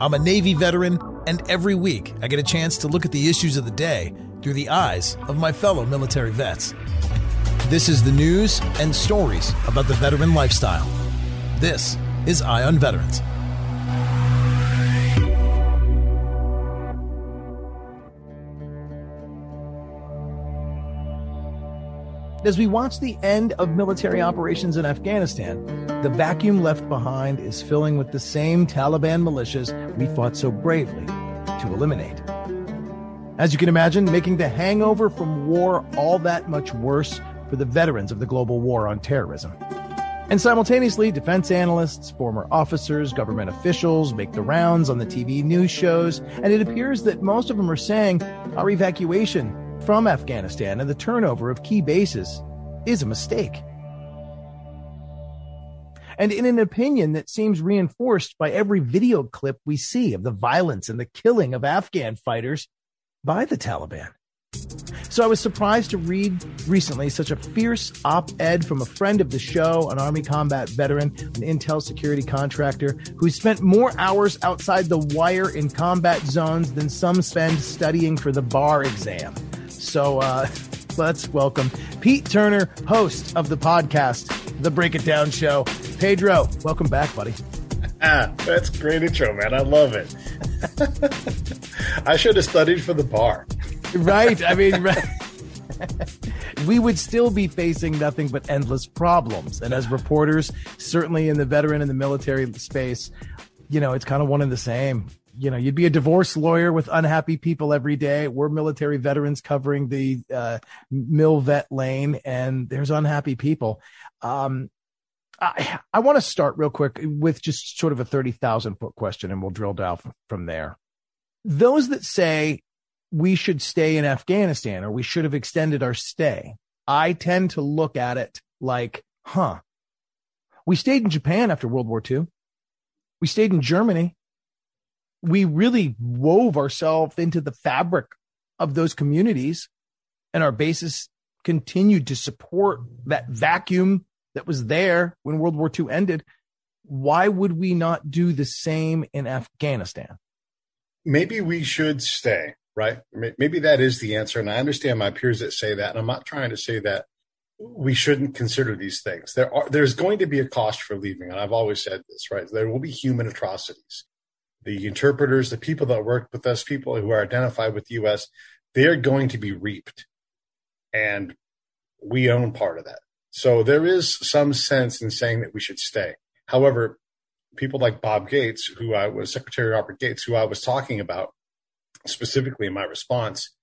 I'm a Navy veteran, and every week I get a chance to look at the issues of the day through the eyes of my fellow military vets. This is the news and stories about the veteran lifestyle. This is Eye on Veterans. As we watch the end of military operations in Afghanistan, the vacuum left behind is filling with the same Taliban militias we fought so bravely to eliminate. As you can imagine, making the hangover from war all that much worse for the veterans of the global war on terrorism. And simultaneously, defense analysts, former officers, government officials make the rounds on the TV news shows, and it appears that most of them are saying our evacuation from Afghanistan and the turnover of key bases is a mistake. And in an opinion that seems reinforced by every video clip we see of the violence and the killing of Afghan fighters by the Taliban. So I was surprised to read recently such a fierce op ed from a friend of the show, an Army combat veteran, an intel security contractor, who spent more hours outside the wire in combat zones than some spend studying for the bar exam. So uh, let's welcome Pete Turner, host of the podcast, The Break It Down Show. Pedro, welcome back, buddy. Ah, that's great intro, man. I love it. I should have studied for the bar. Right. I mean, right. we would still be facing nothing but endless problems. And as reporters, certainly in the veteran and the military space, you know, it's kind of one and the same you know, you'd be a divorce lawyer with unhappy people every day. We're military veterans covering the uh, mill vet lane, and there's unhappy people. Um, I, I want to start real quick with just sort of a 30,000 foot question, and we'll drill down from there. Those that say we should stay in Afghanistan or we should have extended our stay, I tend to look at it like, huh, we stayed in Japan after World War II. We stayed in Germany we really wove ourselves into the fabric of those communities and our bases continued to support that vacuum that was there when World War II ended. Why would we not do the same in Afghanistan? Maybe we should stay, right? Maybe that is the answer. And I understand my peers that say that. And I'm not trying to say that we shouldn't consider these things. There are, there's going to be a cost for leaving. And I've always said this, right? There will be human atrocities the interpreters, the people that work with us, people who are identified with U.S., they're going to be reaped. And we own part of that. So there is some sense in saying that we should stay. However, people like Bob Gates, who I was Secretary Robert Gates, who I was talking about specifically in my response,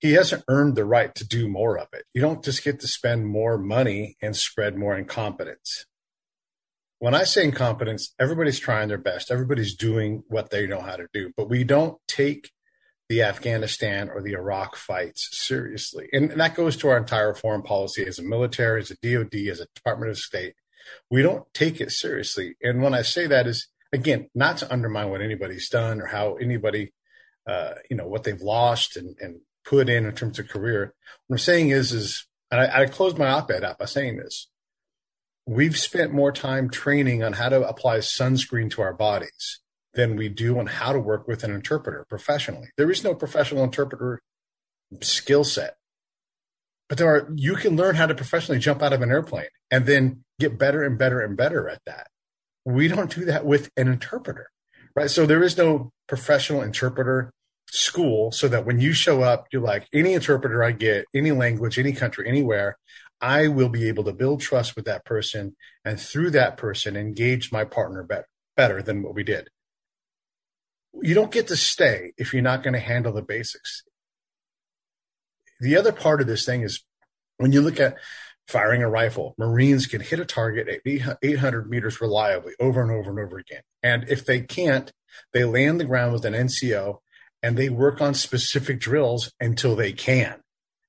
he hasn't earned the right to do more of it. You don't just get to spend more money and spread more incompetence when I say incompetence, everybody's trying their best. Everybody's doing what they know how to do, but we don't take the Afghanistan or the Iraq fights seriously. And, and that goes to our entire foreign policy as a military, as a DOD, as a Department of State. We don't take it seriously. And when I say that is, again, not to undermine what anybody's done or how anybody, uh, you know, what they've lost and, and put in in terms of career. What I'm saying is, is, and I, I closed my op-ed out by saying this. We've spent more time training on how to apply sunscreen to our bodies than we do on how to work with an interpreter professionally. There is no professional interpreter skill set. But there are you can learn how to professionally jump out of an airplane and then get better and better and better at that. We don't do that with an interpreter. Right? So there is no professional interpreter school so that when you show up, you're like any interpreter I get, any language, any country, anywhere, I will be able to build trust with that person and through that person engage my partner better, better than what we did you don't get to stay if you're not going to handle the basics. The other part of this thing is when you look at firing a rifle, Marines can hit a target at 800 meters reliably over and over and over again. And if they can't, they land the ground with an NCO and they work on specific drills until they can.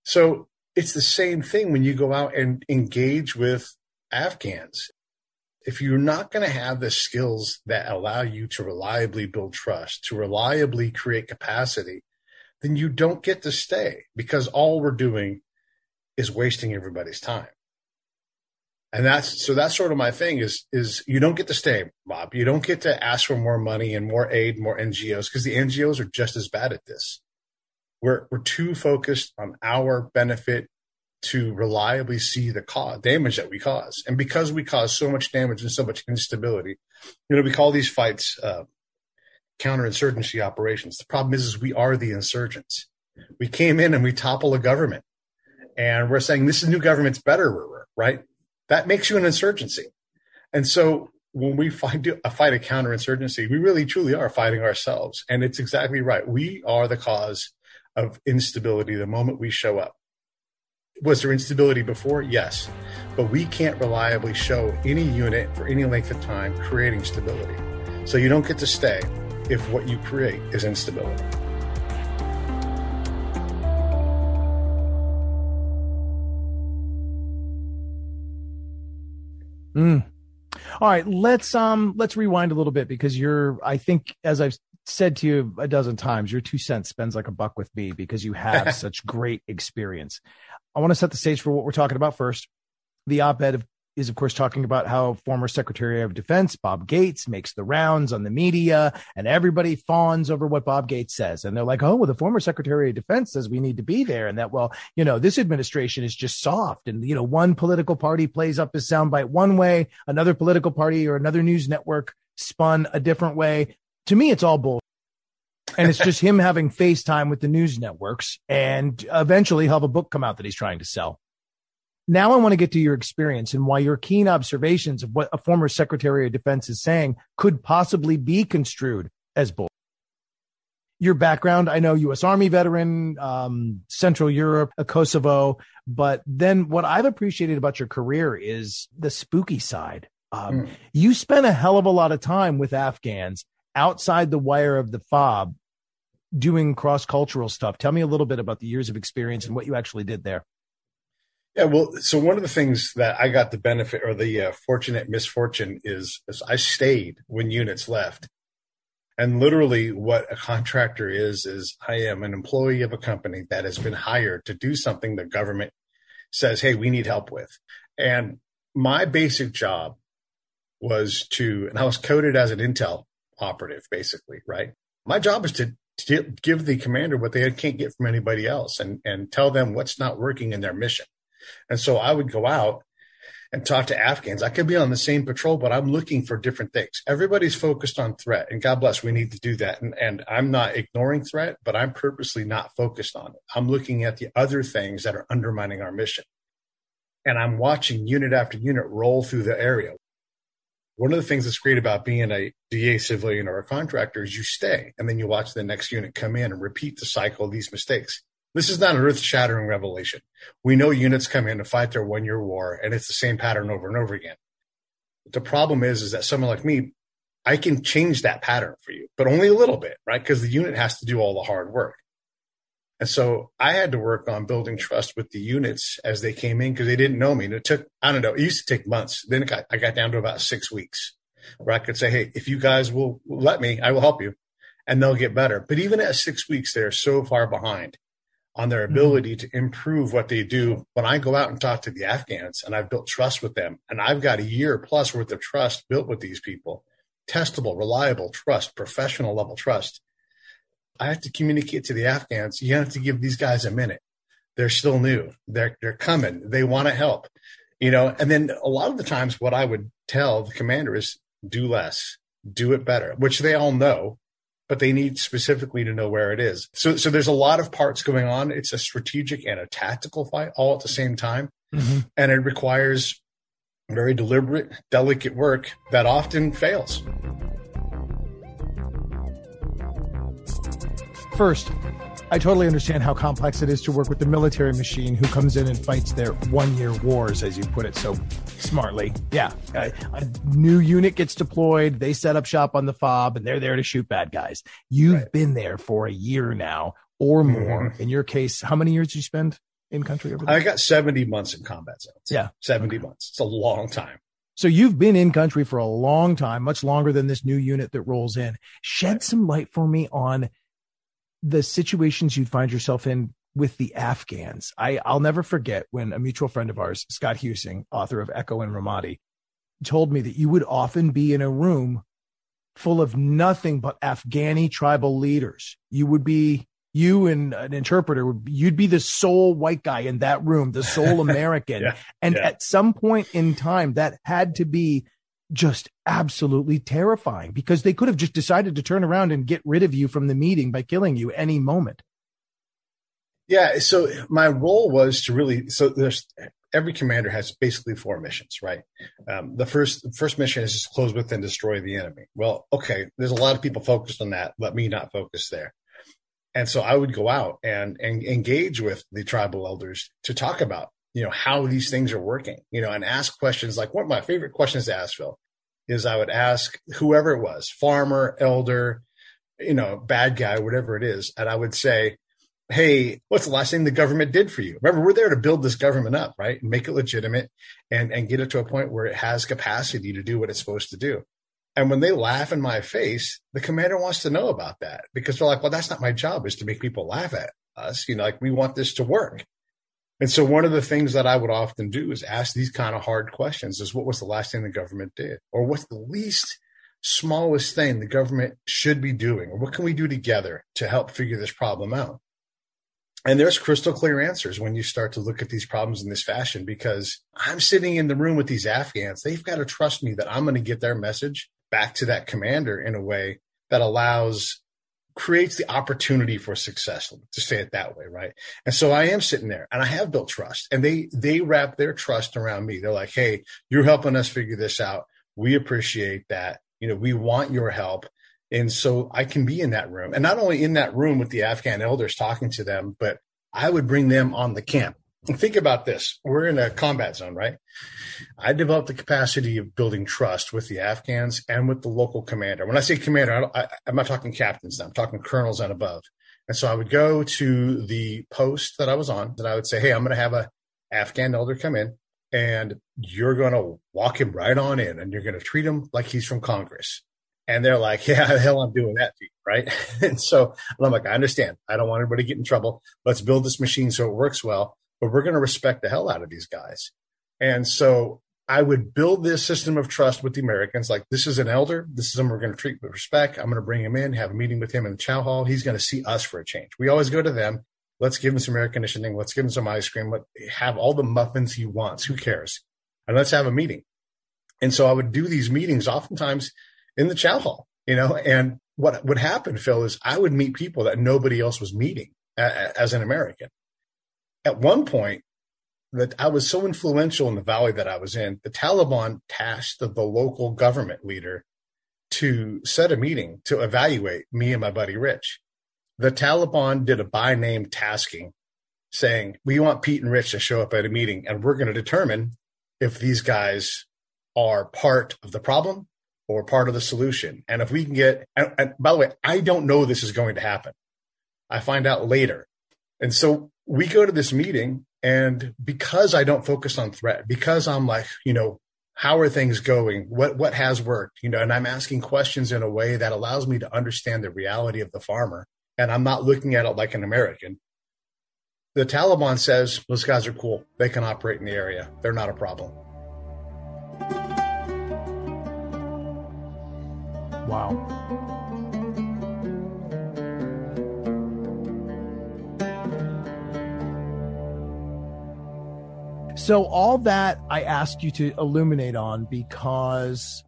So it's the same thing when you go out and engage with Afghans if you're not going to have the skills that allow you to reliably build trust, to reliably create capacity, then you don't get to stay because all we're doing is wasting everybody's time. And that's so that's sort of my thing is is you don't get to stay, Bob. You don't get to ask for more money and more aid, more NGOs because the NGOs are just as bad at this. We're we're too focused on our benefit to reliably see the cause, damage that we cause. And because we cause so much damage and so much instability, you know, we call these fights uh, counterinsurgency operations. The problem is, is we are the insurgents. We came in and we topple a government, and we're saying this new government's better, right? That makes you an insurgency. And so when we fight a fight a counterinsurgency, we really truly are fighting ourselves. And it's exactly right. We are the cause of instability the moment we show up. Was there instability before? Yes. But we can't reliably show any unit for any length of time creating stability. So you don't get to stay if what you create is instability. Mm. All right, let's um let's rewind a little bit because you're I think as I've said to you a dozen times, your two cents spends like a buck with me because you have such great experience. I want to set the stage for what we're talking about first. The op ed is, of course, talking about how former Secretary of Defense Bob Gates makes the rounds on the media and everybody fawns over what Bob Gates says. And they're like, oh, well, the former Secretary of Defense says we need to be there. And that, well, you know, this administration is just soft. And, you know, one political party plays up his soundbite one way, another political party or another news network spun a different way. To me, it's all bull and it's just him having FaceTime with the news networks. And eventually he'll have a book come out that he's trying to sell. Now I want to get to your experience and why your keen observations of what a former Secretary of Defense is saying could possibly be construed as bull. Your background, I know U.S. Army veteran, um, Central Europe, Kosovo, but then what I've appreciated about your career is the spooky side. Um, mm. You spent a hell of a lot of time with Afghans outside the wire of the fob doing cross cultural stuff. Tell me a little bit about the years of experience and what you actually did there. Yeah, well, so one of the things that I got the benefit or the uh, fortunate misfortune is, is I stayed when units left. And literally, what a contractor is, is I am an employee of a company that has been hired to do something the government says, hey, we need help with. And my basic job was to, and I was coded as an Intel operative, basically, right? My job is to, to give the commander what they can't get from anybody else and, and tell them what's not working in their mission. And so I would go out and talk to Afghans. I could be on the same patrol, but I'm looking for different things. Everybody's focused on threat, and God bless, we need to do that. And, and I'm not ignoring threat, but I'm purposely not focused on it. I'm looking at the other things that are undermining our mission. And I'm watching unit after unit roll through the area. One of the things that's great about being a DA civilian or a contractor is you stay and then you watch the next unit come in and repeat the cycle of these mistakes. This is not an earth shattering revelation. We know units come in to fight their one year war and it's the same pattern over and over again. The problem is, is that someone like me, I can change that pattern for you, but only a little bit, right? Because the unit has to do all the hard work. And so I had to work on building trust with the units as they came in because they didn't know me. And it took, I don't know, it used to take months. Then got, I got down to about six weeks where I could say, Hey, if you guys will let me, I will help you and they'll get better. But even at six weeks, they're so far behind on their mm-hmm. ability mm-hmm. to improve what they do. When I go out and talk to the Afghans and I've built trust with them and I've got a year plus worth of trust built with these people, testable, reliable trust, professional level trust I have to communicate to the Afghans. You have to give these guys a minute. They're still new. They're they're coming. They want to help. You know, and then a lot of the times what I would tell the commander is do less, do it better, which they all know, but they need specifically to know where it is. So so there's a lot of parts going on. It's a strategic and a tactical fight all at the same time. Mm-hmm. And it requires very deliberate, delicate work that often fails. First, I totally understand how complex it is to work with the military machine who comes in and fights their one year wars, as you put it so smartly. Yeah. A, a, new unit gets deployed, they set up shop on the FOB, and they're there to shoot bad guys. You've right. been there for a year now or more. Mm-hmm. In your case, how many years did you spend in country over there? I got 70 months in combat zones. Yeah. 70 okay. months. It's a long time. So you've been in country for a long time, much longer than this new unit that rolls in. Shed some light for me on the situations you'd find yourself in with the Afghans. I, I'll never forget when a mutual friend of ours, Scott Huesing, author of Echo in Ramadi, told me that you would often be in a room full of nothing but Afghani tribal leaders. You would be you and an interpreter would you'd be the sole white guy in that room, the sole American. yeah, and yeah. at some point in time that had to be just absolutely terrifying because they could have just decided to turn around and get rid of you from the meeting by killing you any moment. Yeah. So my role was to really, so there's every commander has basically four missions, right? Um, the first the first mission is to close with and destroy the enemy. Well, okay, there's a lot of people focused on that. Let me not focus there. And so I would go out and, and engage with the tribal elders to talk about you know, how these things are working, you know, and ask questions like one of my favorite questions to ask, Phil, is I would ask whoever it was, farmer, elder, you know, bad guy, whatever it is. And I would say, Hey, what's the last thing the government did for you? Remember, we're there to build this government up, right? And make it legitimate and, and get it to a point where it has capacity to do what it's supposed to do. And when they laugh in my face, the commander wants to know about that because they're like, well, that's not my job is to make people laugh at us. You know, like we want this to work. And so one of the things that I would often do is ask these kind of hard questions is what was the last thing the government did? Or what's the least smallest thing the government should be doing? Or what can we do together to help figure this problem out? And there's crystal clear answers when you start to look at these problems in this fashion because I'm sitting in the room with these Afghans. They've got to trust me that I'm going to get their message back to that commander in a way that allows creates the opportunity for success to say it that way right? And so i am sitting there and i have built trust and they they wrap their trust around me. They're like hey you're helping us figure this out. We appreciate that. You know we want your help. And so i can be in that room and not only in that room with the afghan elders talking to them but i would bring them on the camp think about this. We're in a combat zone, right? I developed the capacity of building trust with the Afghans and with the local commander. When I say commander, I am not talking captains. I'm talking colonels and above. And so I would go to the post that I was on and I would say, Hey, I'm going to have a Afghan elder come in and you're going to walk him right on in and you're going to treat him like he's from Congress. And they're like, yeah, the hell I'm doing that to you, right? and so I'm like, I understand. I don't want anybody to get in trouble. Let's build this machine so it works well but we're going to respect the hell out of these guys. And so I would build this system of trust with the Americans. Like, this is an elder. This is someone we're going to treat with respect. I'm going to bring him in, have a meeting with him in the chow hall. He's going to see us for a change. We always go to them. Let's give him some air conditioning. Let's give him some ice cream. Let have all the muffins he wants. Who cares? And let's have a meeting. And so I would do these meetings oftentimes in the chow hall, you know, and what would happen, Phil, is I would meet people that nobody else was meeting as an American at one point that I was so influential in the valley that I was in, the Taliban tasked the, the local government leader to set a meeting to evaluate me and my buddy Rich. The Taliban did a by name tasking saying, We want Pete and Rich to show up at a meeting and we're going to determine if these guys are part of the problem or part of the solution. And if we can get, and, and by the way, I don't know this is going to happen. I find out later And so we go to this meeting, and because I don't focus on threat, because I'm like, you know, how are things going? What what has worked? You know, and I'm asking questions in a way that allows me to understand the reality of the farmer. And I'm not looking at it like an American. The Taliban says those guys are cool. They can operate in the area. They're not a problem. Wow. So all that I ask you to illuminate on because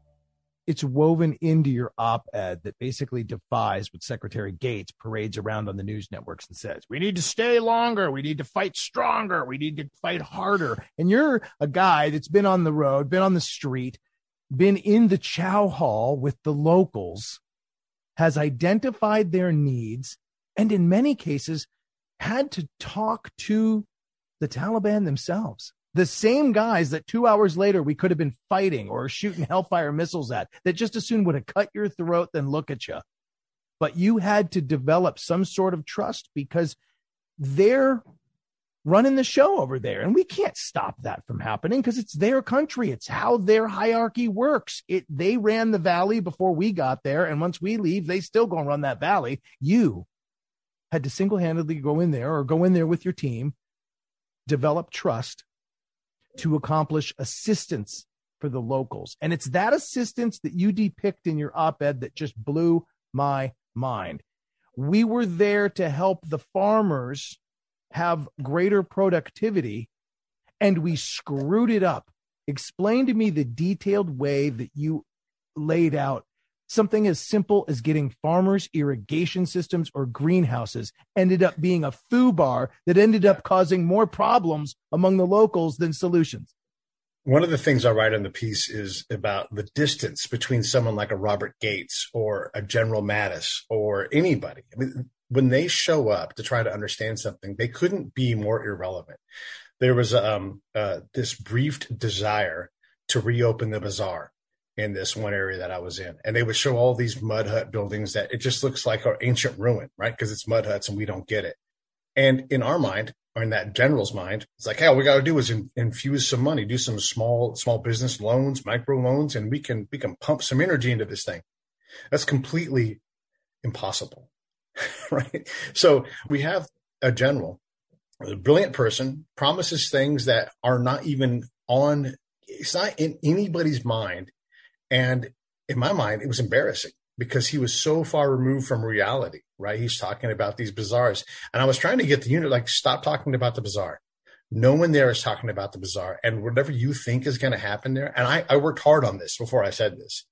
it's woven into your op-ed that basically defies what Secretary Gates parades around on the news networks and says, we need to stay longer. We need to fight stronger. We need to fight harder. And you're a guy that's been on the road, been on the street, been in the chow hall with the locals, has identified their needs, and in many cases had to talk to the Taliban themselves the same guys that two hours later we could have been fighting or shooting hellfire missiles at that just as soon would have cut your throat than look at you. But you had to develop some sort of trust because they're running the show over there. And we can't stop that from happening because it's their country. It's how their hierarchy works. It they ran the valley before we got there. And once we leave, they still gonna run that valley. You had to single-handedly go in there or go in there with your team, develop trust, to accomplish assistance for the locals. And it's that assistance that you depict in your op ed that just blew my mind. We were there to help the farmers have greater productivity, and we screwed it up. Explain to me the detailed way that you laid out something as simple as getting farmers irrigation systems or greenhouses ended up being a FUBAR that ended up causing more problems among the locals than solutions. One of the things I write in the piece is about the distance between someone like a Robert Gates or a General Mattis or anybody. I mean, when they show up to try to understand something, they couldn't be more irrelevant. There was um, uh, this briefed desire to reopen the bazaar in this one area that I was in. And they would show all these mud hut buildings that it just looks like an ancient ruin, right? Because it's mud huts and we don't get it. And in our mind, or in that general's mind, it's like, hey, all we got to do is in, infuse some money, do some small small business loans, micro loans, and we can we can pump some energy into this thing. That's completely impossible, right? So we have a general, a brilliant person, promises things that are not even on. It's not in anybody's mind and in my mind, it was embarrassing because he was so far removed from reality, right? He's talking about these bazaars. And I was trying to get the unit, like, stop talking about the bazaar. No one there is talking about the bazaar. And whatever you think is going to happen there, and I, I worked hard on this before I said this.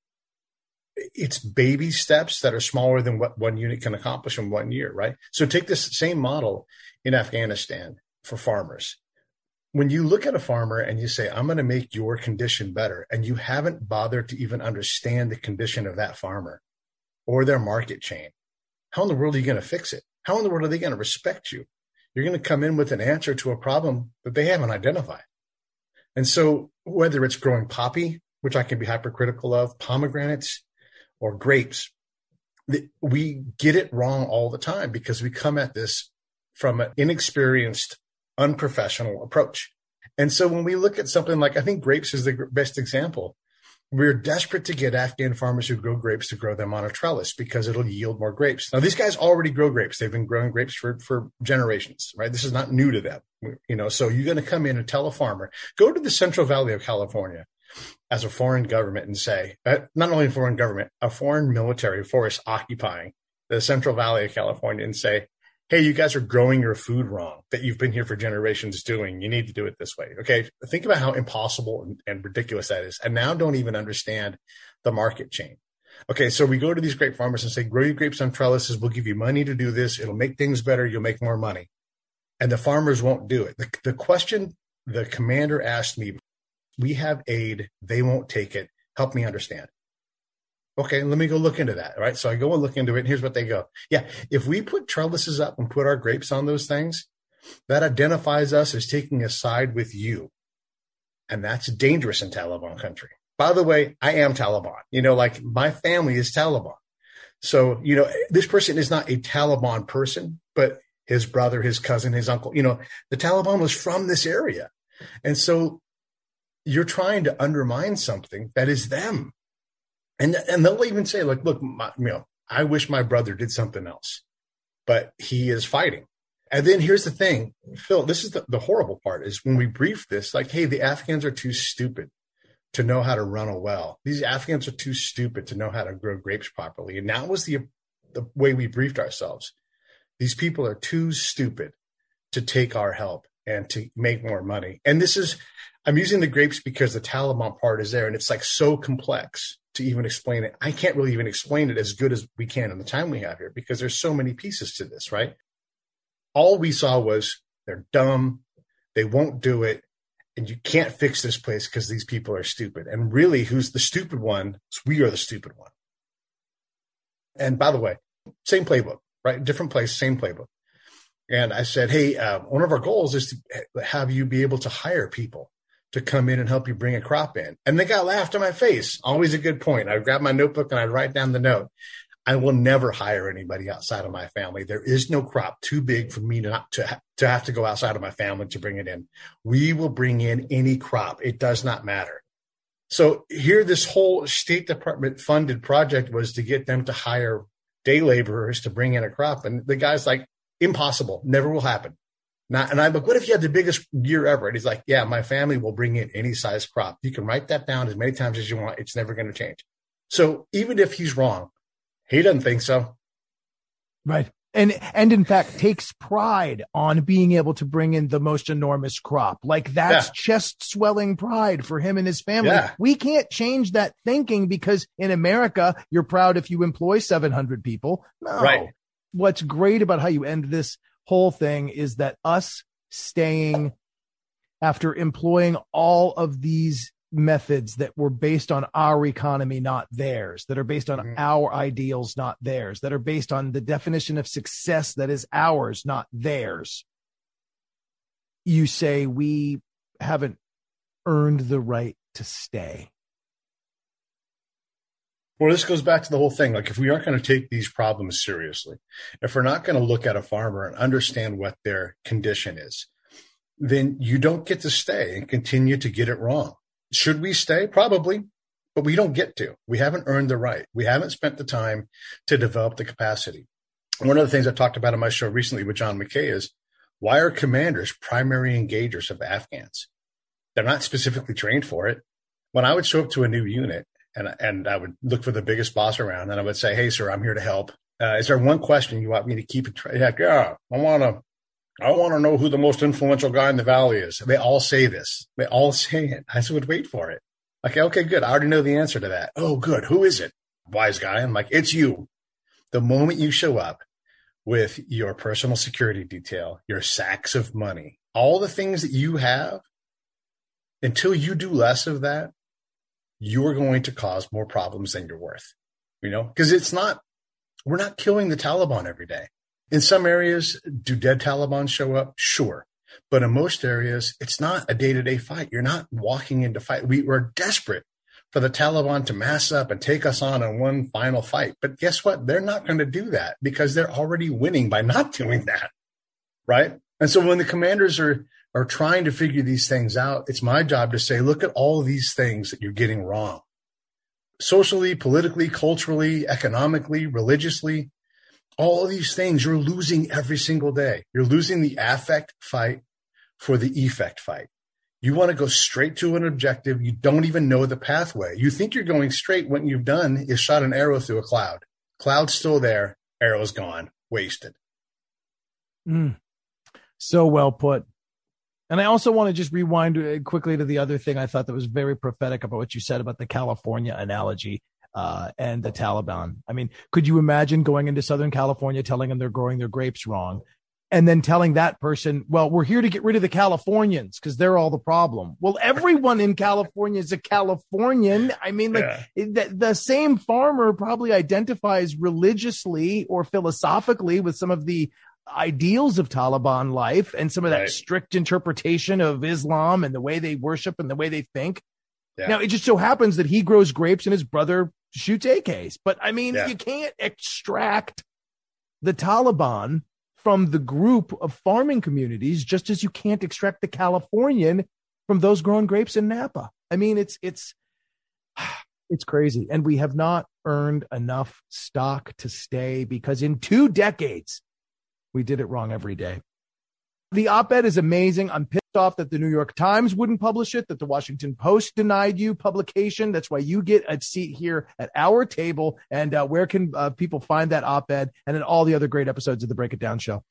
It's baby steps that are smaller than what one unit can accomplish in one year, right? So take this same model in Afghanistan for farmers when you look at a farmer and you say, I'm going to make your condition better, and you haven't bothered to even understand the condition of that farmer or their market chain, how in the world are you going to fix it? How in the world are they going to respect you? You're going to come in with an answer to a problem that they haven't identified. And so, whether it's growing poppy, which I can be hypercritical of, pomegranates, or grapes, we get it wrong all the time because we come at this from an inexperienced unprofessional approach. And so when we look at something like, I think grapes is the best example. We're desperate to get Afghan farmers who grow grapes to grow them on a trellis because it'll yield more grapes. Now, these guys already grow grapes. They've been growing grapes for, for generations, right? This is not new to them. You know, so you're going to come in and tell a farmer, go to the Central Valley of California as a foreign government and say, uh, not only a foreign government, a foreign military force occupying the Central Valley of California and say, hey, you guys are growing your food wrong that you've been here for generations doing. You need to do it this way. Okay. Think about how impossible and, and, ridiculous that is. And now don't even understand the market chain. Okay. So we go to these grape farmers and say, grow your grapes on trellises. We'll give you money to do this. It'll make things better. You'll make more money. And the farmers won't do it. The, the question the commander asked me, we have aid. They won't take it. Help me understand. Okay, let me go look into that. Right. So I go and look into it. And here's what they go. Yeah. If we put trellises up and put our grapes on those things, that identifies us as taking a side with you. And that's dangerous in Taliban country. By the way, I am Taliban. You know, like my family is Taliban. So, you know, this person is not a Taliban person, but his brother, his cousin, his uncle. You know, the Taliban was from this area. And so you're trying to undermine something that is them. And, and they'll even say, like, look, my, you know, I wish my brother did something else, but he is fighting. And then here's the thing, Phil, this is the, the horrible part is when we brief this, like, hey, the Afghans are too stupid to know how to run a well. These Afghans are too stupid to know how to grow grapes properly. And that was the, the way we briefed ourselves. These people are too stupid to take our help and to make more money. And this is, I'm using the grapes because the Taliban part is there and it's like so complex to even explain it. I can't really even explain it as good as we can in the time we have here because there's so many pieces to this, right? All we saw was they're dumb, they won't do it, and you can't fix this place because these people are stupid. And really, who's the stupid one? We are the stupid one. And by the way, same playbook, right? Different place, same playbook. And I said, hey, uh, one of our goals is to have you be able to hire people to come in and help you bring a crop in. And the guy laughed in my face. Always a good point. I'd grab my notebook and I'd write down the note. I will never hire anybody outside of my family. There is no crop too big for me not to, to have to go outside of my family to bring it in. We will bring in any crop. It does not matter. So here, this whole State Department funded project was to get them to hire day laborers to bring in a crop. And the guy's like, impossible, never will happen. Not, and I'm like, what if you had the biggest year ever? And he's like, yeah, my family will bring in any size crop. You can write that down as many times as you want. It's never going to change. So even if he's wrong, he doesn't think so. Right. And and in fact takes pride on being able to bring in the most enormous crop. Like that's yeah. chest swelling pride for him and his family. Yeah. We can't change that thinking because in America, you're proud if you employ 700 people. No. Right. What's great about how you end this whole thing is that us staying after employing all of these methods that were based on our economy, not theirs, that are based on mm-hmm. our ideals, not theirs, that are based on the definition of success that is ours, not theirs. You say we haven't earned the right to stay. Well, this goes back to the whole thing. Like, if we aren't going to take these problems seriously, if we're not going to look at a farmer and understand what their condition is, then you don't get to stay and continue to get it wrong. Should we stay? Probably, but we don't get to. We haven't earned the right. We haven't spent the time to develop the capacity. One of the things I talked about on my show recently with John McKay is why are commanders primary engagers of Afghans? They're not specifically trained for it. When I would show up to a new unit and, and I would look for the biggest boss around and I would say, Hey, sir, I'm here to help. Uh, is there one question you want me to keep it? Tra-? Heck, yeah, I want to I want to know who the most influential guy in the valley is. They all say this. They all say it. I would wait for it. Okay, okay, good. I already know the answer to that. Oh, good. Who is it? Wise guy. I'm like, it's you. The moment you show up with your personal security detail, your sacks of money, all the things that you have, until you do less of that, you're going to cause more problems than you're worth. You know, because it's not, we're not killing the Taliban every day. In some areas, do dead Taliban show up? Sure. But in most areas, it's not a day to day fight. You're not walking into fight. We were desperate for the Taliban to mass up and take us on in one final fight. But guess what? They're not going to do that because they're already winning by not doing that. Right. And so when the commanders are, are trying to figure these things out, it's my job to say, look at all these things that you're getting wrong. Socially, politically, culturally, economically, religiously, all these things you're losing every single day. You're losing the affect fight for the effect fight. You want to go straight to an objective. You don't even know the pathway. You think you're going straight. What you've done is shot an arrow through a cloud. Cloud's still there. Arrow's gone. Wasted. Mm. So well put. And I also want to just rewind uh, quickly to the other thing I thought that was very prophetic about what you said about the California analogy uh, and the Taliban. I mean, could you imagine going into Southern California, telling them they're growing their grapes wrong, and then telling that person, well, we're here to get rid of the Californians because they're all the problem. Well, everyone in California is a Californian. I mean, like yeah. the, the same farmer probably identifies religiously or philosophically with some of the ideals of Taliban life and some of that right. strict interpretation of Islam and the way they worship and the way they think. Yeah. Now, it just so happens that he grows grapes and his brother shoots AKs. But I mean, yeah. you can't extract the Taliban from the group of farming communities, just as you can't extract the Californian from those growing grapes in Napa. I mean, it's it's it's crazy, and we have not earned enough stock to stay because in two decades we did it wrong every day. The op ed is amazing. I'm pissed off that the New York Times wouldn't publish it, that the Washington Post denied you publication. That's why you get a seat here at our table. And uh, where can uh, people find that op ed and then all the other great episodes of the Break It Down show?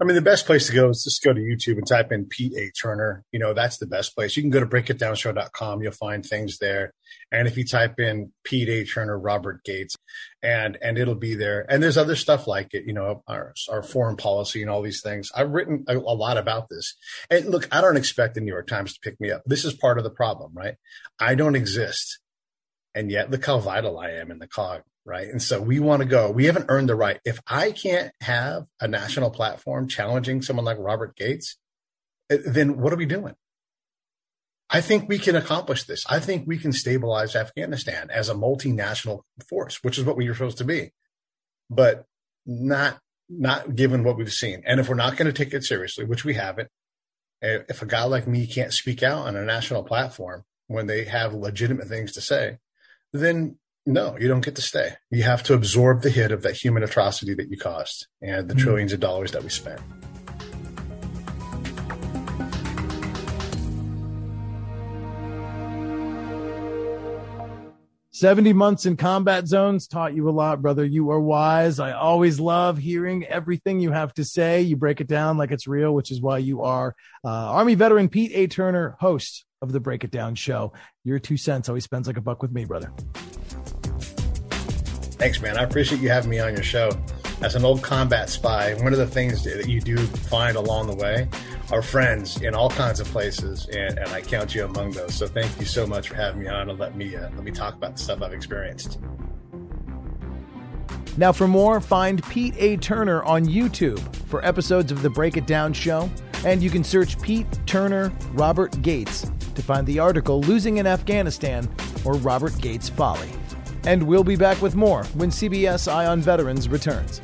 I mean, the best place to go is just go to YouTube and type in Pete A. Turner. You know, that's the best place. You can go to breakitdownshow.com. You'll find things there. And if you type in Pete A. Turner, Robert Gates, and, and it'll be there. And there's other stuff like it, you know, our, our foreign policy and all these things. I've written a, a lot about this. And look, I don't expect the New York Times to pick me up. This is part of the problem, right? I don't exist. And yet look how vital I am in the cog right? And so we want to go. We haven't earned the right. If I can't have a national platform challenging someone like Robert Gates, eh, then what are we doing? I think we can accomplish this. I think we can stabilize Afghanistan as a multinational force, which is what we are supposed to be, but not not given what we've seen. And if we're not going to take it seriously, which we haven't, eh, if a guy like me can't speak out on a national platform when they have legitimate things to say, then no, you don't get to stay. You have to absorb the hit of that human atrocity that you caused and the mm. trillions of dollars that we spent. Seventy months in combat zones taught you a lot, brother. You are wise. I always love hearing everything you have to say. You break it down like it's real, which is why you are uh, Army veteran Pete A. Turner, host of the Break It Down show. Your two cents always spends like a buck with me, brother. Thanks, man. I appreciate you having me on your show. As an old combat spy, one of the things that you do find along the way are friends in all kinds of places, and, and I count you among those. So thank you so much for having me on and let me uh, let me talk about the stuff I've experienced. Now, for more, find Pete A. Turner on YouTube for episodes of the Break It Down show, and you can search Pete Turner Robert Gates to find the article Losing in Afghanistan or Robert Gates Folly. And we'll be back with more when CBS Eye on Veterans returns.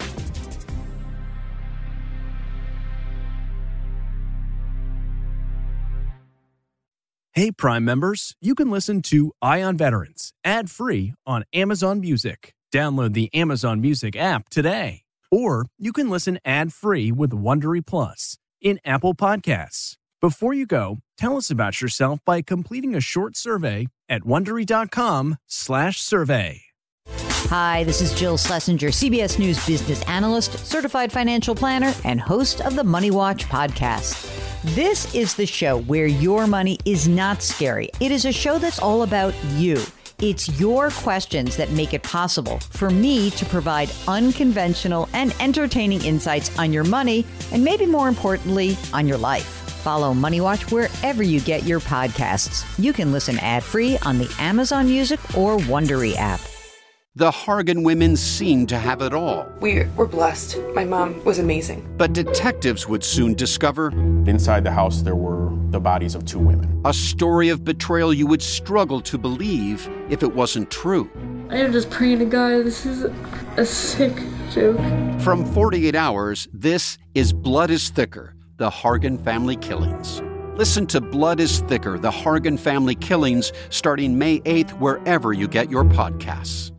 Hey, Prime members, you can listen to Eye on Veterans ad free on Amazon Music. Download the Amazon Music app today. Or you can listen ad free with Wondery Plus in Apple Podcasts. Before you go, tell us about yourself by completing a short survey at wondery.com/survey. Hi, this is Jill Schlesinger, CBS News business analyst, certified financial planner, and host of the Money Watch podcast. This is the show where your money is not scary. It is a show that's all about you. It's your questions that make it possible for me to provide unconventional and entertaining insights on your money, and maybe more importantly, on your life. Follow Money Watch wherever you get your podcasts. You can listen ad free on the Amazon Music or Wondery app. The Hargan women seemed to have it all. We were blessed. My mom was amazing. But detectives would soon discover inside the house there were the bodies of two women. A story of betrayal you would struggle to believe if it wasn't true. I am just praying to God, this is a sick joke. From 48 Hours, this is Blood is Thicker the Hargan Family Killings. Listen to Blood is Thicker, The Hargan Family Killings, starting May 8th, wherever you get your podcasts.